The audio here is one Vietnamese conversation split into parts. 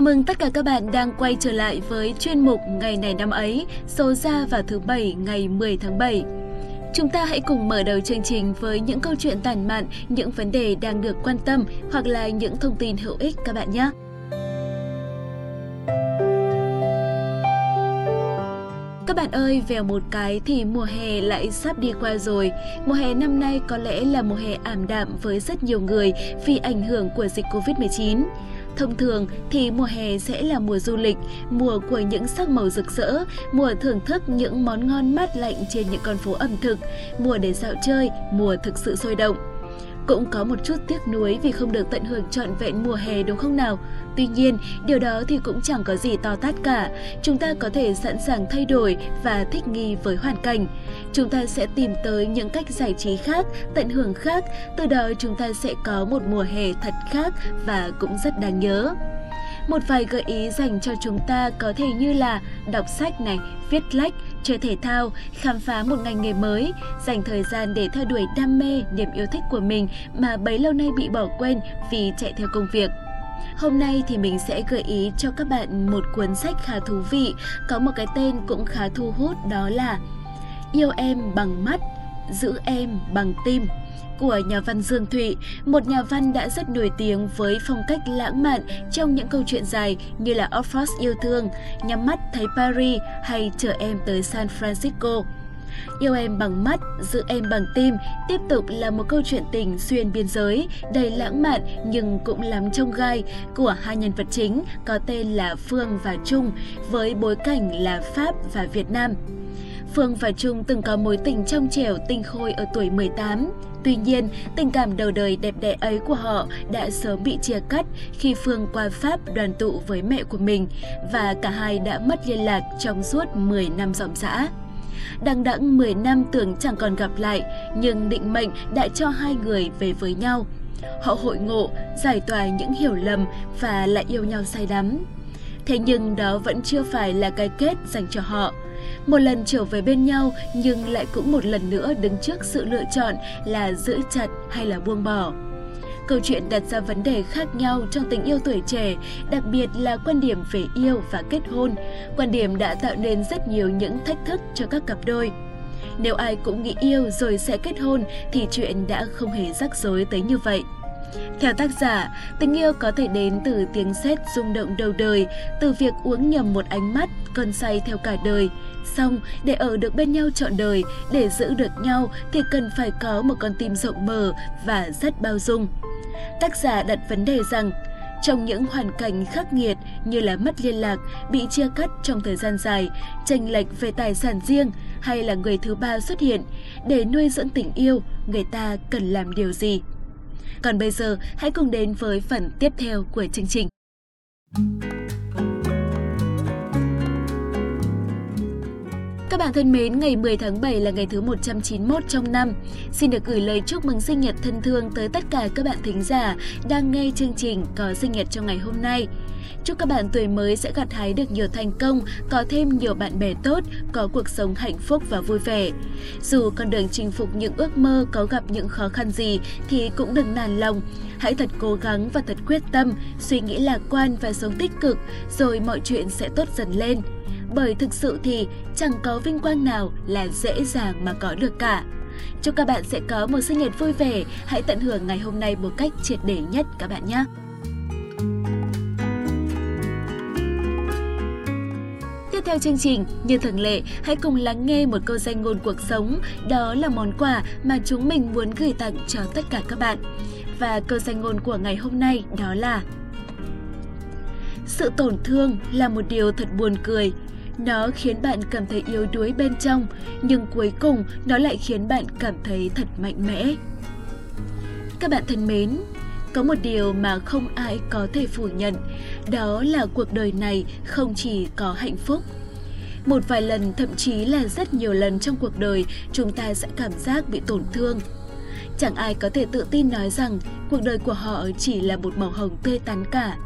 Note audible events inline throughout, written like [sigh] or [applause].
Chào mừng tất cả các bạn đang quay trở lại với chuyên mục Ngày này năm ấy, số ra vào thứ Bảy ngày 10 tháng 7. Chúng ta hãy cùng mở đầu chương trình với những câu chuyện tản mạn, những vấn đề đang được quan tâm hoặc là những thông tin hữu ích các bạn nhé. Các bạn ơi, vèo một cái thì mùa hè lại sắp đi qua rồi. Mùa hè năm nay có lẽ là mùa hè ảm đạm với rất nhiều người vì ảnh hưởng của dịch Covid-19. Thông thường thì mùa hè sẽ là mùa du lịch, mùa của những sắc màu rực rỡ, mùa thưởng thức những món ngon mát lạnh trên những con phố ẩm thực, mùa để dạo chơi, mùa thực sự sôi động. Cũng có một chút tiếc nuối vì không được tận hưởng trọn vẹn mùa hè đúng không nào? Tuy nhiên, điều đó thì cũng chẳng có gì to tát cả. Chúng ta có thể sẵn sàng thay đổi và thích nghi với hoàn cảnh. Chúng ta sẽ tìm tới những cách giải trí khác, tận hưởng khác, từ đó chúng ta sẽ có một mùa hè thật khác và cũng rất đáng nhớ. Một vài gợi ý dành cho chúng ta có thể như là đọc sách này, viết lách, chơi thể thao, khám phá một ngành nghề mới, dành thời gian để theo đuổi đam mê, niềm yêu thích của mình mà bấy lâu nay bị bỏ quên vì chạy theo công việc. Hôm nay thì mình sẽ gợi ý cho các bạn một cuốn sách khá thú vị, có một cái tên cũng khá thu hút đó là Yêu em bằng mắt, giữ em bằng tim của nhà văn Dương Thụy, một nhà văn đã rất nổi tiếng với phong cách lãng mạn trong những câu chuyện dài như là Oxford yêu thương, Nhắm mắt thấy Paris hay Chở em tới San Francisco. Yêu em bằng mắt, giữ em bằng tim tiếp tục là một câu chuyện tình xuyên biên giới, đầy lãng mạn nhưng cũng lắm trông gai của hai nhân vật chính có tên là Phương và Trung với bối cảnh là Pháp và Việt Nam. Phương và Trung từng có mối tình trong trẻo tinh khôi ở tuổi 18. Tuy nhiên, tình cảm đầu đời đẹp đẽ ấy của họ đã sớm bị chia cắt khi Phương qua Pháp đoàn tụ với mẹ của mình và cả hai đã mất liên lạc trong suốt 10 năm dòng dã. Đằng đẵng 10 năm tưởng chẳng còn gặp lại, nhưng định mệnh đã cho hai người về với nhau. Họ hội ngộ, giải tỏa những hiểu lầm và lại yêu nhau say đắm. Thế nhưng đó vẫn chưa phải là cái kết dành cho họ. Một lần trở về bên nhau nhưng lại cũng một lần nữa đứng trước sự lựa chọn là giữ chặt hay là buông bỏ. Câu chuyện đặt ra vấn đề khác nhau trong tình yêu tuổi trẻ, đặc biệt là quan điểm về yêu và kết hôn. Quan điểm đã tạo nên rất nhiều những thách thức cho các cặp đôi. Nếu ai cũng nghĩ yêu rồi sẽ kết hôn thì chuyện đã không hề rắc rối tới như vậy. Theo tác giả, tình yêu có thể đến từ tiếng sét rung động đầu đời, từ việc uống nhầm một ánh mắt, cơn say theo cả đời. Xong, để ở được bên nhau trọn đời, để giữ được nhau thì cần phải có một con tim rộng mở và rất bao dung. Tác giả đặt vấn đề rằng, trong những hoàn cảnh khắc nghiệt như là mất liên lạc, bị chia cắt trong thời gian dài, tranh lệch về tài sản riêng hay là người thứ ba xuất hiện, để nuôi dưỡng tình yêu, người ta cần làm điều gì? Còn bây giờ, hãy cùng đến với phần tiếp theo của chương trình. Các bạn thân mến, ngày 10 tháng 7 là ngày thứ 191 trong năm. Xin được gửi lời chúc mừng sinh nhật thân thương tới tất cả các bạn thính giả đang nghe chương trình có sinh nhật trong ngày hôm nay. Chúc các bạn tuổi mới sẽ gặt hái được nhiều thành công, có thêm nhiều bạn bè tốt, có cuộc sống hạnh phúc và vui vẻ. Dù con đường chinh phục những ước mơ có gặp những khó khăn gì thì cũng đừng nản lòng. Hãy thật cố gắng và thật quyết tâm, suy nghĩ lạc quan và sống tích cực, rồi mọi chuyện sẽ tốt dần lên. Bởi thực sự thì chẳng có vinh quang nào là dễ dàng mà có được cả. Chúc các bạn sẽ có một sinh nhật vui vẻ, hãy tận hưởng ngày hôm nay một cách triệt để nhất các bạn nhé. Theo chương trình, như thường lệ, hãy cùng lắng nghe một câu danh ngôn cuộc sống, đó là món quà mà chúng mình muốn gửi tặng cho tất cả các bạn. Và câu danh ngôn của ngày hôm nay đó là Sự tổn thương là một điều thật buồn cười. Nó khiến bạn cảm thấy yếu đuối bên trong, nhưng cuối cùng nó lại khiến bạn cảm thấy thật mạnh mẽ. Các bạn thân mến, có một điều mà không ai có thể phủ nhận, đó là cuộc đời này không chỉ có hạnh phúc. Một vài lần, thậm chí là rất nhiều lần trong cuộc đời, chúng ta sẽ cảm giác bị tổn thương. Chẳng ai có thể tự tin nói rằng cuộc đời của họ chỉ là một màu hồng tươi tắn cả.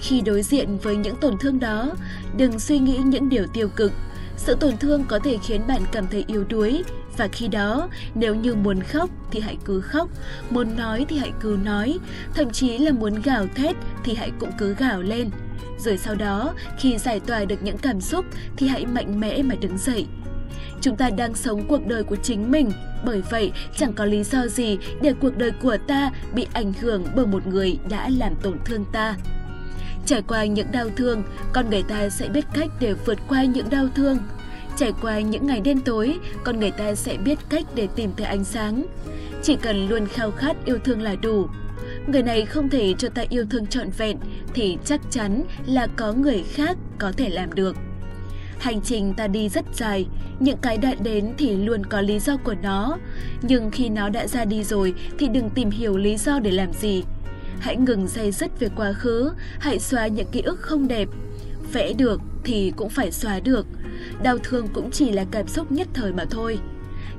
Khi đối diện với những tổn thương đó, đừng suy nghĩ những điều tiêu cực. Sự tổn thương có thể khiến bạn cảm thấy yếu đuối, và khi đó, nếu như muốn khóc thì hãy cứ khóc, muốn nói thì hãy cứ nói, thậm chí là muốn gào thét thì hãy cũng cứ gào lên. Rồi sau đó, khi giải tỏa được những cảm xúc thì hãy mạnh mẽ mà đứng dậy. Chúng ta đang sống cuộc đời của chính mình, bởi vậy chẳng có lý do gì để cuộc đời của ta bị ảnh hưởng bởi một người đã làm tổn thương ta. Trải qua những đau thương, con người ta sẽ biết cách để vượt qua những đau thương. Trải qua những ngày đen tối, con người ta sẽ biết cách để tìm thấy ánh sáng. Chỉ cần luôn khao khát yêu thương là đủ. Người này không thể cho ta yêu thương trọn vẹn thì chắc chắn là có người khác có thể làm được. Hành trình ta đi rất dài, những cái đã đến thì luôn có lý do của nó. Nhưng khi nó đã ra đi rồi thì đừng tìm hiểu lý do để làm gì. Hãy ngừng dây dứt về quá khứ, hãy xóa những ký ức không đẹp. Vẽ được thì cũng phải xóa được. Đau thương cũng chỉ là cảm xúc nhất thời mà thôi.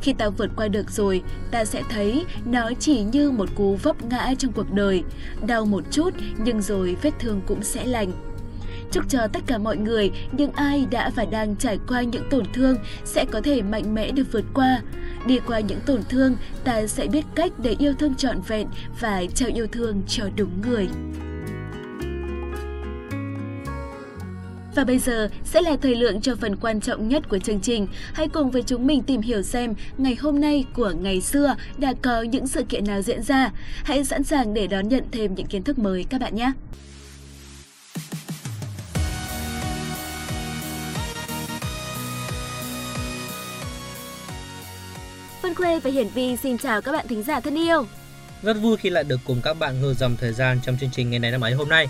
Khi ta vượt qua được rồi, ta sẽ thấy nó chỉ như một cú vấp ngã trong cuộc đời. Đau một chút nhưng rồi vết thương cũng sẽ lành. Chúc cho tất cả mọi người, những ai đã và đang trải qua những tổn thương sẽ có thể mạnh mẽ được vượt qua. Đi qua những tổn thương, ta sẽ biết cách để yêu thương trọn vẹn và trao yêu thương cho đúng người. Và bây giờ sẽ là thời lượng cho phần quan trọng nhất của chương trình. Hãy cùng với chúng mình tìm hiểu xem ngày hôm nay của ngày xưa đã có những sự kiện nào diễn ra. Hãy sẵn sàng để đón nhận thêm những kiến thức mới các bạn nhé! Vân Khuê và Hiển Vi xin chào các bạn thính giả thân yêu. Rất vui khi lại được cùng các bạn ngược dòng thời gian trong chương trình ngày này năm ấy hôm nay.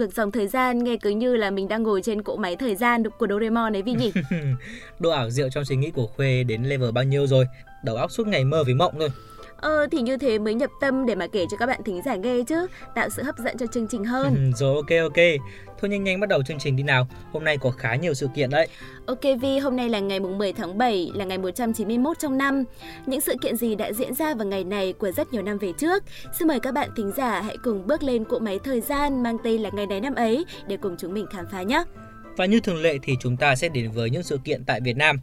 Ngược dòng thời gian, nghe cứ như là mình đang ngồi trên cỗ máy thời gian của Doraemon đấy vì nhỉ? [laughs] Độ ảo diệu trong suy nghĩ của Khuê đến level bao nhiêu rồi? Đầu óc suốt ngày mơ với mộng thôi. Ờ thì như thế mới nhập tâm để mà kể cho các bạn thính giả nghe chứ, tạo sự hấp dẫn cho chương trình hơn. rồi ok ok. Thôi nhanh nhanh bắt đầu chương trình đi nào. Hôm nay có khá nhiều sự kiện đấy. Ok Vi, hôm nay là ngày mùng 10 tháng 7, là ngày 191 trong năm. Những sự kiện gì đã diễn ra vào ngày này của rất nhiều năm về trước? Xin mời các bạn thính giả hãy cùng bước lên cỗ máy thời gian mang tên là ngày này năm ấy để cùng chúng mình khám phá nhé. Và như thường lệ thì chúng ta sẽ đến với những sự kiện tại Việt Nam.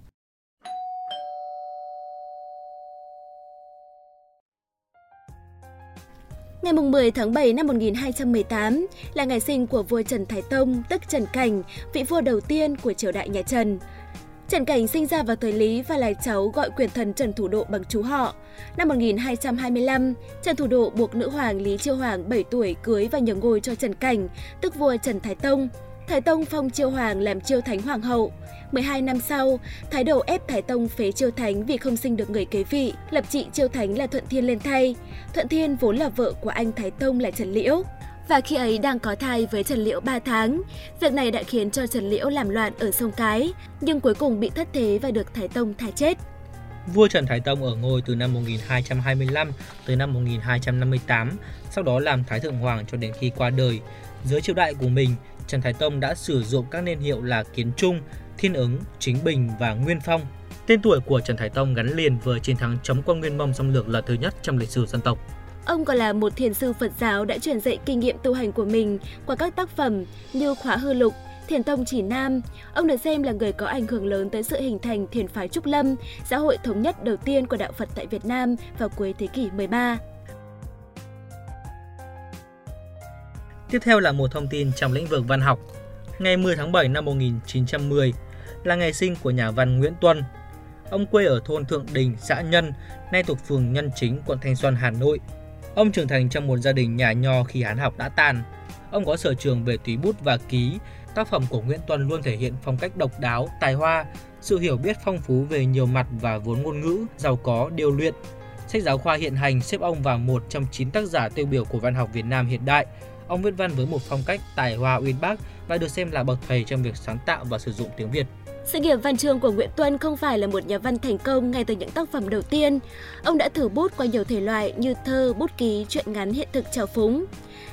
Ngày 10 tháng 7 năm 1218 là ngày sinh của vua Trần Thái Tông, tức Trần Cảnh, vị vua đầu tiên của triều đại nhà Trần. Trần Cảnh sinh ra vào thời Lý và là cháu gọi quyền thần Trần Thủ Độ bằng chú họ. Năm 1225, Trần Thủ Độ buộc nữ hoàng Lý Chiêu Hoàng 7 tuổi cưới và nhường ngôi cho Trần Cảnh, tức vua Trần Thái Tông. Thái Tông phong Chiêu Hoàng làm Chiêu Thánh Hoàng hậu. 12 năm sau, Thái Độ ép Thái Tông phế Chiêu Thánh vì không sinh được người kế vị, lập trị Chiêu Thánh là Thuận Thiên lên thay. Thuận Thiên vốn là vợ của anh Thái Tông là Trần Liễu. Và khi ấy đang có thai với Trần Liễu 3 tháng, việc này đã khiến cho Trần Liễu làm loạn ở sông Cái, nhưng cuối cùng bị thất thế và được Thái Tông thả chết. Vua Trần Thái Tông ở ngôi từ năm 1225 tới năm 1258, sau đó làm Thái Thượng Hoàng cho đến khi qua đời. Dưới triều đại của mình, Trần Thái Tông đã sử dụng các niên hiệu là Kiến Trung, Thiên Ứng, Chính Bình và Nguyên Phong. Tên tuổi của Trần Thái Tông gắn liền với chiến thắng chống quân Nguyên Mông xâm lược lần thứ nhất trong lịch sử dân tộc. Ông còn là một thiền sư Phật giáo đã truyền dạy kinh nghiệm tu hành của mình qua các tác phẩm như Khóa Hư Lục, Thiền Tông Chỉ Nam. Ông được xem là người có ảnh hưởng lớn tới sự hình thành thiền phái Trúc Lâm, xã hội thống nhất đầu tiên của đạo Phật tại Việt Nam vào cuối thế kỷ 13. Tiếp theo là một thông tin trong lĩnh vực văn học. Ngày 10 tháng 7 năm 1910 là ngày sinh của nhà văn Nguyễn Tuân. Ông quê ở thôn Thượng Đình, xã Nhân, nay thuộc phường Nhân Chính, quận Thanh Xuân, Hà Nội. Ông trưởng thành trong một gia đình nhà nho khi hán học đã tan. Ông có sở trường về túy bút và ký. Tác phẩm của Nguyễn Tuân luôn thể hiện phong cách độc đáo, tài hoa, sự hiểu biết phong phú về nhiều mặt và vốn ngôn ngữ, giàu có, điều luyện. Sách giáo khoa hiện hành xếp ông vào một trong 9 tác giả tiêu biểu của văn học Việt Nam hiện đại, Ông viết văn với một phong cách tài hoa uyên bác và được xem là bậc thầy trong việc sáng tạo và sử dụng tiếng Việt. Sự nghiệp văn chương của Nguyễn Tuân không phải là một nhà văn thành công ngay từ những tác phẩm đầu tiên. Ông đã thử bút qua nhiều thể loại như thơ, bút ký, truyện ngắn hiện thực trào phúng.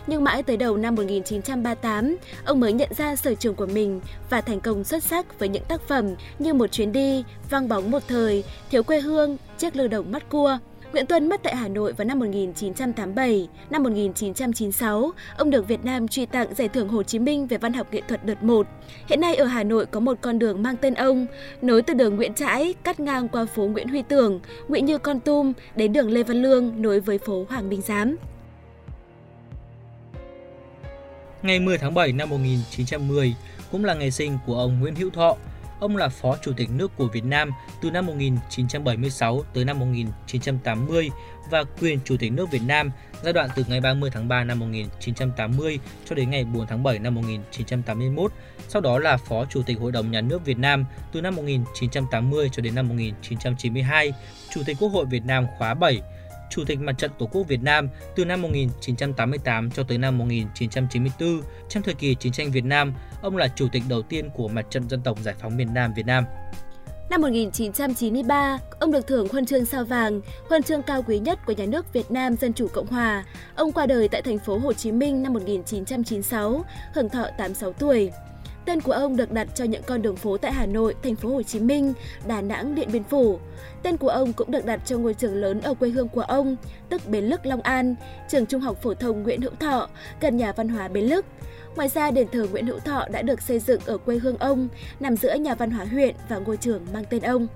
Nhưng mãi tới đầu năm 1938, ông mới nhận ra sở trường của mình và thành công xuất sắc với những tác phẩm như Một chuyến đi, Vang bóng một thời, Thiếu quê hương, Chiếc lư đồng mắt cua. Nguyễn Tuân mất tại Hà Nội vào năm 1987. Năm 1996, ông được Việt Nam truy tặng Giải thưởng Hồ Chí Minh về văn học nghệ thuật đợt 1. Hiện nay ở Hà Nội có một con đường mang tên ông, nối từ đường Nguyễn Trãi, cắt ngang qua phố Nguyễn Huy Tưởng, Nguyễn Như Con Tum đến đường Lê Văn Lương nối với phố Hoàng Minh Giám. Ngày 10 tháng 7 năm 1910 cũng là ngày sinh của ông Nguyễn Hữu Thọ, Ông là Phó Chủ tịch nước của Việt Nam từ năm 1976 tới năm 1980 và quyền Chủ tịch nước Việt Nam giai đoạn từ ngày 30 tháng 3 năm 1980 cho đến ngày 4 tháng 7 năm 1981. Sau đó là Phó Chủ tịch Hội đồng Nhà nước Việt Nam từ năm 1980 cho đến năm 1992, Chủ tịch Quốc hội Việt Nam khóa 7 Chủ tịch Mặt trận Tổ quốc Việt Nam từ năm 1988 cho tới năm 1994. Trong thời kỳ chiến tranh Việt Nam, ông là chủ tịch đầu tiên của Mặt trận Dân tộc Giải phóng miền Nam Việt Nam. Năm 1993, ông được thưởng huân chương sao vàng, huân chương cao quý nhất của nhà nước Việt Nam Dân chủ Cộng hòa. Ông qua đời tại thành phố Hồ Chí Minh năm 1996, hưởng thọ 86 tuổi. Tên của ông được đặt cho những con đường phố tại Hà Nội, thành phố Hồ Chí Minh, Đà Nẵng, Điện Biên Phủ. Tên của ông cũng được đặt cho ngôi trường lớn ở quê hương của ông, tức Bến Lức Long An, trường Trung học phổ thông Nguyễn Hữu Thọ, gần nhà văn hóa Bến Lức. Ngoài ra, đền thờ Nguyễn Hữu Thọ đã được xây dựng ở quê hương ông, nằm giữa nhà văn hóa huyện và ngôi trường mang tên ông.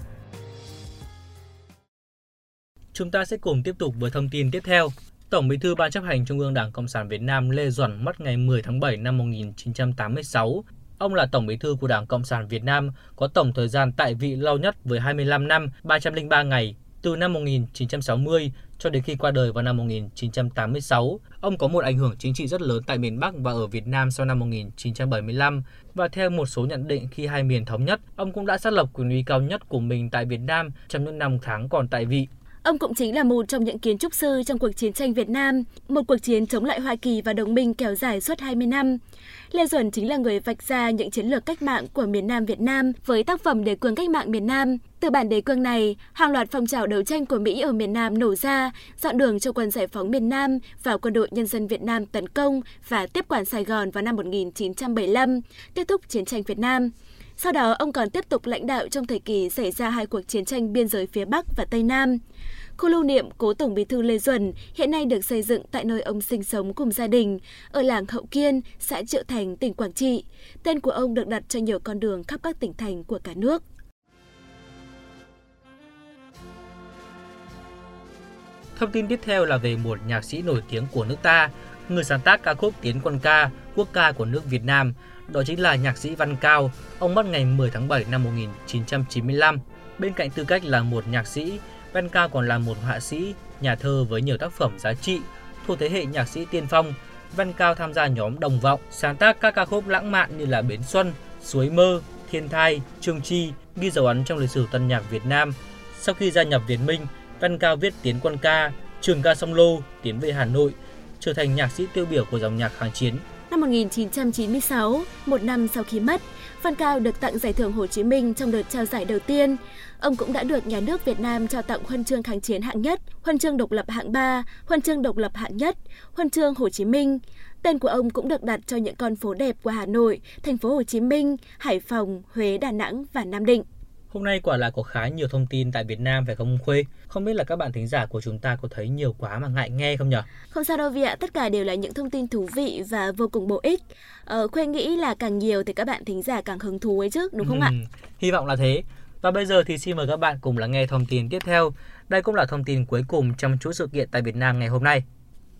Chúng ta sẽ cùng tiếp tục với thông tin tiếp theo. Tổng Bí thư Ban chấp hành Trung ương Đảng Cộng sản Việt Nam Lê Duẩn mất ngày 10 tháng 7 năm 1986 Ông là Tổng Bí thư của Đảng Cộng sản Việt Nam, có tổng thời gian tại vị lâu nhất với 25 năm, 303 ngày, từ năm 1960 cho đến khi qua đời vào năm 1986. Ông có một ảnh hưởng chính trị rất lớn tại miền Bắc và ở Việt Nam sau năm 1975 và theo một số nhận định khi hai miền thống nhất, ông cũng đã xác lập quyền uy cao nhất của mình tại Việt Nam trong những năm tháng còn tại vị. Ông cũng chính là một trong những kiến trúc sư trong cuộc chiến tranh Việt Nam, một cuộc chiến chống lại Hoa Kỳ và đồng minh kéo dài suốt 20 năm. Lê Duẩn chính là người vạch ra những chiến lược cách mạng của miền Nam Việt Nam với tác phẩm Đề cương cách mạng miền Nam. Từ bản đề cương này, hàng loạt phong trào đấu tranh của Mỹ ở miền Nam nổ ra, dọn đường cho quân giải phóng miền Nam và quân đội nhân dân Việt Nam tấn công và tiếp quản Sài Gòn vào năm 1975, kết thúc chiến tranh Việt Nam. Sau đó, ông còn tiếp tục lãnh đạo trong thời kỳ xảy ra hai cuộc chiến tranh biên giới phía Bắc và Tây Nam. Khu lưu niệm cố Tổng Bí thư Lê Duẩn hiện nay được xây dựng tại nơi ông sinh sống cùng gia đình, ở làng Hậu Kiên, xã Triệu Thành, tỉnh Quảng Trị. Tên của ông được đặt cho nhiều con đường khắp các tỉnh thành của cả nước. Thông tin tiếp theo là về một nhạc sĩ nổi tiếng của nước ta, người sáng tác ca khúc Tiến quân ca, quốc ca của nước Việt Nam, đó chính là nhạc sĩ Văn Cao. Ông mất ngày 10 tháng 7 năm 1995. Bên cạnh tư cách là một nhạc sĩ, Văn Cao còn là một họa sĩ, nhà thơ với nhiều tác phẩm giá trị. Thuộc thế hệ nhạc sĩ tiên phong, Văn Cao tham gia nhóm Đồng Vọng, sáng tác các ca khúc lãng mạn như là Bến Xuân, Suối Mơ, Thiên Thai, Trương Chi, ghi dấu ấn trong lịch sử tân nhạc Việt Nam. Sau khi gia nhập Việt Minh, Văn Cao viết Tiến quân ca, Trường ca sông Lô, Tiến về Hà Nội, trở thành nhạc sĩ tiêu biểu của dòng nhạc kháng chiến. Năm 1996, một năm sau khi mất, Văn Cao được tặng giải thưởng Hồ Chí Minh trong đợt trao giải đầu tiên. Ông cũng đã được nhà nước Việt Nam trao tặng huân chương kháng chiến hạng nhất, huân chương độc lập hạng 3, huân chương độc lập hạng nhất, huân chương Hồ Chí Minh. Tên của ông cũng được đặt cho những con phố đẹp của Hà Nội, thành phố Hồ Chí Minh, Hải Phòng, Huế, Đà Nẵng và Nam Định. Hôm nay quả là có khá nhiều thông tin tại Việt Nam phải không Khuê? Không biết là các bạn thính giả của chúng ta có thấy nhiều quá mà ngại nghe không nhỉ? Không sao đâu vì ạ, tất cả đều là những thông tin thú vị và vô cùng bổ ích. Ờ, Khuê nghĩ là càng nhiều thì các bạn thính giả càng hứng thú ấy chứ, đúng không ừ, ạ? Hy vọng là thế. Và bây giờ thì xin mời các bạn cùng lắng nghe thông tin tiếp theo. Đây cũng là thông tin cuối cùng trong chuỗi sự kiện tại Việt Nam ngày hôm nay.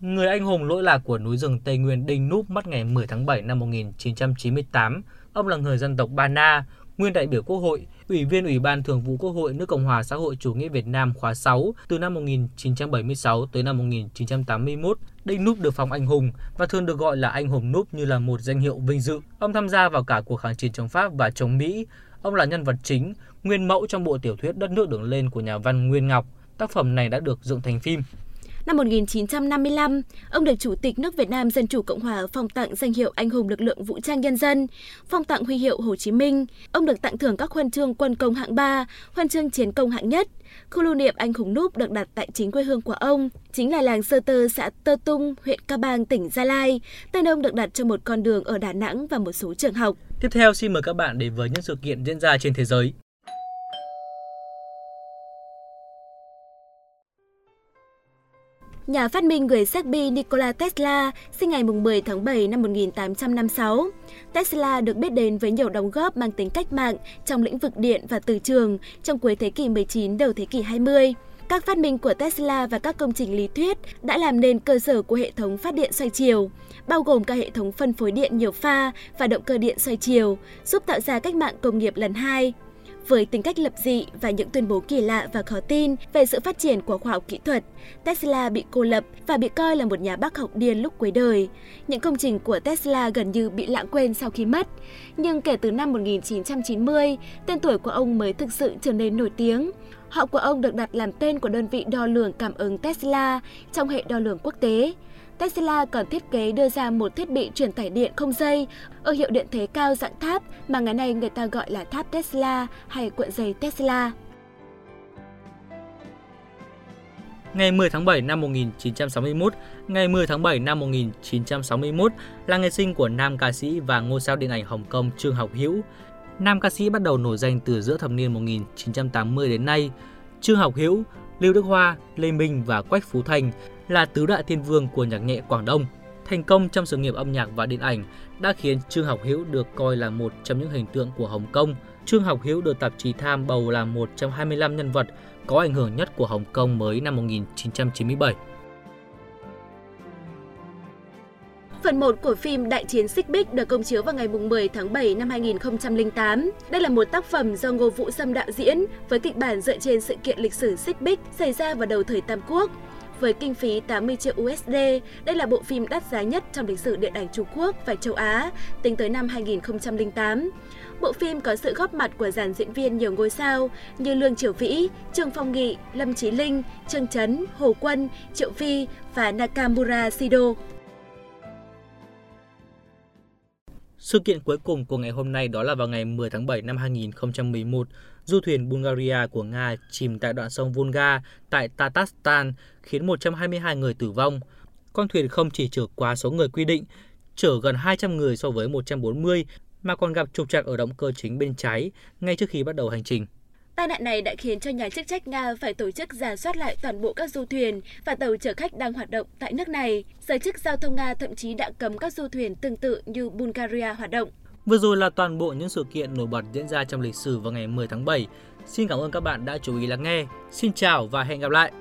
Người anh hùng lỗi lạc của núi rừng Tây Nguyên Đinh Núp mất ngày 10 tháng 7 năm 1998. Ông là người dân tộc Ba Na, nguyên đại biểu Quốc hội, Ủy viên Ủy ban Thường vụ Quốc hội nước Cộng hòa xã hội chủ nghĩa Việt Nam khóa 6 từ năm 1976 tới năm 1981. Đinh Núp được phong anh hùng và thường được gọi là anh hùng Núp như là một danh hiệu vinh dự. Ông tham gia vào cả cuộc kháng chiến chống Pháp và chống Mỹ. Ông là nhân vật chính, nguyên mẫu trong bộ tiểu thuyết Đất nước đường lên của nhà văn Nguyên Ngọc. Tác phẩm này đã được dựng thành phim. Năm 1955, ông được Chủ tịch nước Việt Nam Dân Chủ Cộng Hòa phong tặng danh hiệu Anh hùng lực lượng vũ trang nhân dân, phong tặng huy hiệu Hồ Chí Minh. Ông được tặng thưởng các huân chương quân công hạng 3, huân chương chiến công hạng nhất. Khu lưu niệm anh hùng núp được đặt tại chính quê hương của ông, chính là làng Sơ Tơ, xã Tơ Tung, huyện Ca Bang, tỉnh Gia Lai. Tên ông được đặt cho một con đường ở Đà Nẵng và một số trường học. Tiếp theo xin mời các bạn đến với những sự kiện diễn ra trên thế giới. Nhà phát minh người Serbia Nikola Tesla sinh ngày 10 tháng 7 năm 1856. Tesla được biết đến với nhiều đóng góp mang tính cách mạng trong lĩnh vực điện và từ trường trong cuối thế kỷ 19 đầu thế kỷ 20. Các phát minh của Tesla và các công trình lý thuyết đã làm nên cơ sở của hệ thống phát điện xoay chiều, bao gồm cả hệ thống phân phối điện nhiều pha và động cơ điện xoay chiều, giúp tạo ra cách mạng công nghiệp lần hai. Với tính cách lập dị và những tuyên bố kỳ lạ và khó tin về sự phát triển của khoa học kỹ thuật, Tesla bị cô lập và bị coi là một nhà bác học điên lúc cuối đời. Những công trình của Tesla gần như bị lãng quên sau khi mất. Nhưng kể từ năm 1990, tên tuổi của ông mới thực sự trở nên nổi tiếng. Họ của ông được đặt làm tên của đơn vị đo lường cảm ứng Tesla trong hệ đo lường quốc tế. Tesla còn thiết kế đưa ra một thiết bị truyền tải điện không dây ở hiệu điện thế cao dạng tháp mà ngày nay người ta gọi là tháp Tesla hay cuộn dây Tesla. Ngày 10 tháng 7 năm 1961, ngày 10 tháng 7 năm 1961 là ngày sinh của nam ca sĩ và ngôi sao điện ảnh Hồng Kông Trương Học Hữu. Nam ca sĩ bắt đầu nổi danh từ giữa thập niên 1980 đến nay. Trương Học Hữu, Lưu Đức Hoa, Lê Minh và Quách Phú Thành là tứ đại thiên vương của nhạc nhẹ Quảng Đông. Thành công trong sự nghiệp âm nhạc và điện ảnh, đã khiến Trương Học Hữu được coi là một trong những hình tượng của Hồng Kông. Trương Học Hữu được tạp chí Tham bầu là một trong 25 nhân vật có ảnh hưởng nhất của Hồng Kông mới năm 1997. Phần 1 của phim Đại chiến Xích Bích được công chiếu vào ngày 10 tháng 7 năm 2008. Đây là một tác phẩm do Ngô Vũ Sâm đạo diễn với kịch bản dựa trên sự kiện lịch sử Xích Bích xảy ra vào đầu thời Tam Quốc. Với kinh phí 80 triệu USD, đây là bộ phim đắt giá nhất trong lịch sử điện ảnh Trung Quốc và châu Á tính tới năm 2008. Bộ phim có sự góp mặt của dàn diễn viên nhiều ngôi sao như Lương Triều Vĩ, Trương Phong Nghị, Lâm Chí Linh, Trương Chấn, Hồ Quân, Triệu Phi và Nakamura Sido. Sự kiện cuối cùng của ngày hôm nay đó là vào ngày 10 tháng 7 năm 2011, du thuyền Bulgaria của Nga chìm tại đoạn sông Volga tại Tatarstan khiến 122 người tử vong. Con thuyền không chỉ chở quá số người quy định, chở gần 200 người so với 140 mà còn gặp trục trặc ở động cơ chính bên trái ngay trước khi bắt đầu hành trình. Tai nạn này đã khiến cho nhà chức trách Nga phải tổ chức giả soát lại toàn bộ các du thuyền và tàu chở khách đang hoạt động tại nước này. Giới chức giao thông Nga thậm chí đã cấm các du thuyền tương tự như Bulgaria hoạt động. Vừa rồi là toàn bộ những sự kiện nổi bật diễn ra trong lịch sử vào ngày 10 tháng 7. Xin cảm ơn các bạn đã chú ý lắng nghe. Xin chào và hẹn gặp lại!